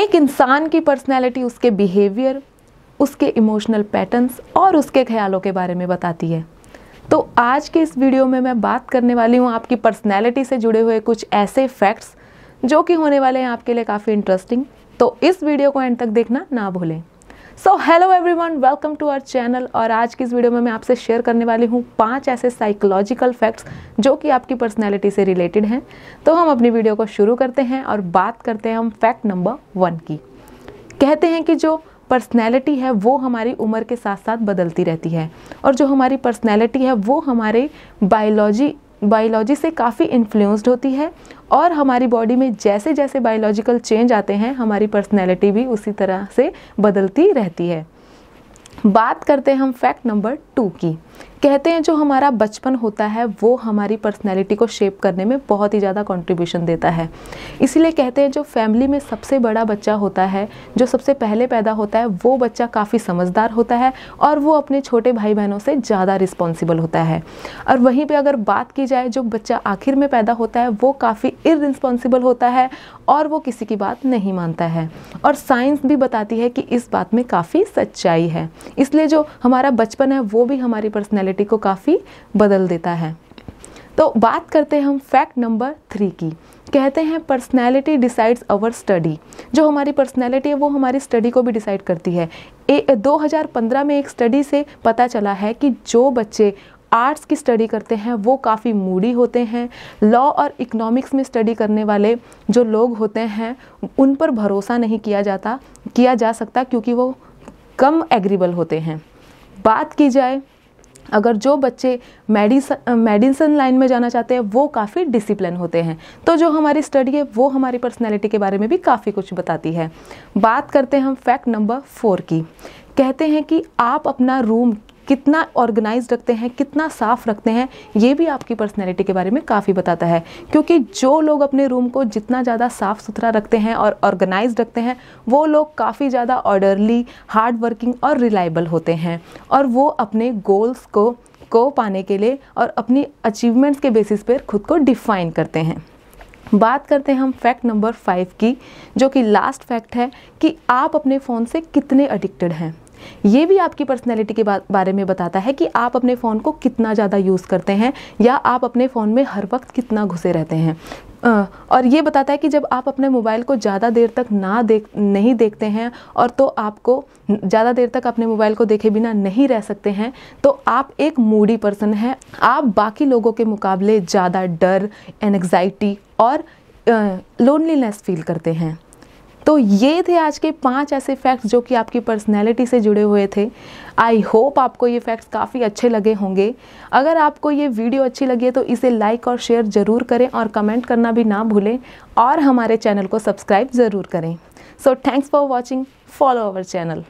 एक इंसान की पर्सनैलिटी उसके बिहेवियर उसके इमोशनल पैटर्न्स और उसके ख्यालों के बारे में बताती है। तो आज के इस वीडियो में मैं बात करने वाली हूँ आपकी पर्सनैलिटी से जुड़े हुए कुछ ऐसे फैक्ट्स जो कि होने वाले हैं आपके लिए काफ़ी इंटरेस्टिंग तो इस वीडियो को एंड तक देखना ना भूलें। So hello everyone welcome to our channel और आज की इस वीडियो में मैं आपसे शेयर करने वाली हूँ पाँच ऐसे साइकोलॉजिकल फैक्ट्स जो कि आपकी पर्सनैलिटी से रिलेटेड हैं। तो हम अपनी वीडियो को शुरू करते हैं और बात करते हैं हम फैक्ट नंबर वन की। कहते हैं कि जो पर्सनैलिटी है, वो हमारी उम्र के साथ साथ बदलती रहती है और जो हमारी पर्सनैलिटी है, वो हमारे बायोलॉजी बायोलॉजी से काफ़ी इन्फ्लुएंस्ड होती है और हमारी बॉडी में जैसे जैसे बायोलॉजिकल चेंज आते हैं, हमारी पर्सनैलिटी भी उसी तरह से बदलती रहती है। बात करते हैं हम फैक्ट नंबर टू की। कहते हैं जो हमारा बचपन होता है, वो हमारी पर्सनैलिटी को शेप करने में बहुत ही ज़्यादा कॉन्ट्रीब्यूशन देता है। इसीलिए कहते हैं जो फैमिली में सबसे बड़ा बच्चा होता है, जो सबसे पहले पैदा होता है, वो बच्चा काफ़ी समझदार होता है और वो अपने छोटे भाई बहनों से ज़्यादा रिस्पॉन्सिबल होता है। और वहीं पर अगर बात की जाए, जो बच्चा आखिर में पैदा होता है, वो काफ़ी इरिस्पॉन्सिबल होता है और वो किसी की बात नहीं मानता है। और साइंस भी बताती है कि इस बात में काफ़ी सच्चाई है। इसलिए जो हमारा बचपन है, वो भी हमारी पर्सनैलिटी पर्सनैलिटी को काफ़ी बदल देता है। तो बात करते हैं हम फैक्ट नंबर थ्री की। कहते हैं पर्सनैलिटी डिसाइड्स अवर स्टडी जो हमारी पर्सनैलिटी है वो हमारी स्टडी को भी डिसाइड करती है। ए, 2015 में एक स्टडी से पता चला है कि जो बच्चे आर्ट्स की स्टडी करते हैं वो काफ़ी मूडी होते हैं। लॉ और इकोनॉमिक्स में स्टडी करने वाले जो लोग होते हैं उन पर भरोसा नहीं किया जाता किया जा सकता क्योंकि वो कम एग्रीबल होते हैं। बात की जाए अगर जो बच्चे मेडिसन मेडिसन लाइन में जाना चाहते हैं, वो काफ़ी डिसिप्लिन होते हैं। तो जो हमारी स्टडी है, वो हमारी पर्सनैलिटी के बारे में भी काफ़ी कुछ बताती है। बात करते हैं हम फैक्ट नंबर फोर की। कहते हैं कि आप अपना रूम कितना ऑर्गेनाइज रखते हैं, कितना साफ़ रखते हैं, ये भी आपकी पर्सनैलिटी के बारे में काफ़ी बताता है। क्योंकि जो लोग अपने रूम को जितना ज़्यादा साफ़ सुथरा रखते हैं और ऑर्गेनाइज रखते हैं, वो लोग काफ़ी ज़्यादा ऑर्डरली हार्ड वर्किंग और रिलायबल होते हैं। और वो अपने गोल्स को को पाने के लिए और अपनी अचीवमेंट्स के बेसिस पर खुद को डिफाइन करते हैं। बात करते हैं हम फैक्ट नंबर फाइव की, जो कि लास्ट फैक्ट है कि आप अपने फ़ोन से कितने अडिक्टेड हैं। ये भी आपकी पर्सनैलिटी के बारे में बताता है कि आप अपने फ़ोन को कितना ज़्यादा यूज़ करते हैं या आप अपने फ़ोन में हर वक्त कितना घुसे रहते हैं। और ये बताता है कि जब आप अपने मोबाइल को ज़्यादा देर तक ना देख, नहीं देखते हैं और तो आपको ज़्यादा देर तक अपने मोबाइल को देखे बिना नहीं रह सकते हैं तो आप एक मूडी पर्सन हैं। आप बाकी लोगों के मुकाबले ज़्यादा डर एनग्जाइटी और लोनलीनेस फील करते हैं। तो ये थे आज के पाँच ऐसे फैक्ट्स जो कि आपकी पर्सनैलिटी से जुड़े हुए थे। आई होप आपको ये फैक्ट्स काफ़ी अच्छे लगे होंगे। अगर आपको ये वीडियो अच्छी लगी है तो इसे लाइक और शेयर ज़रूर करें और कमेंट करना भी ना भूलें और हमारे चैनल को सब्सक्राइब ज़रूर करें। So thanks for watching follow our channel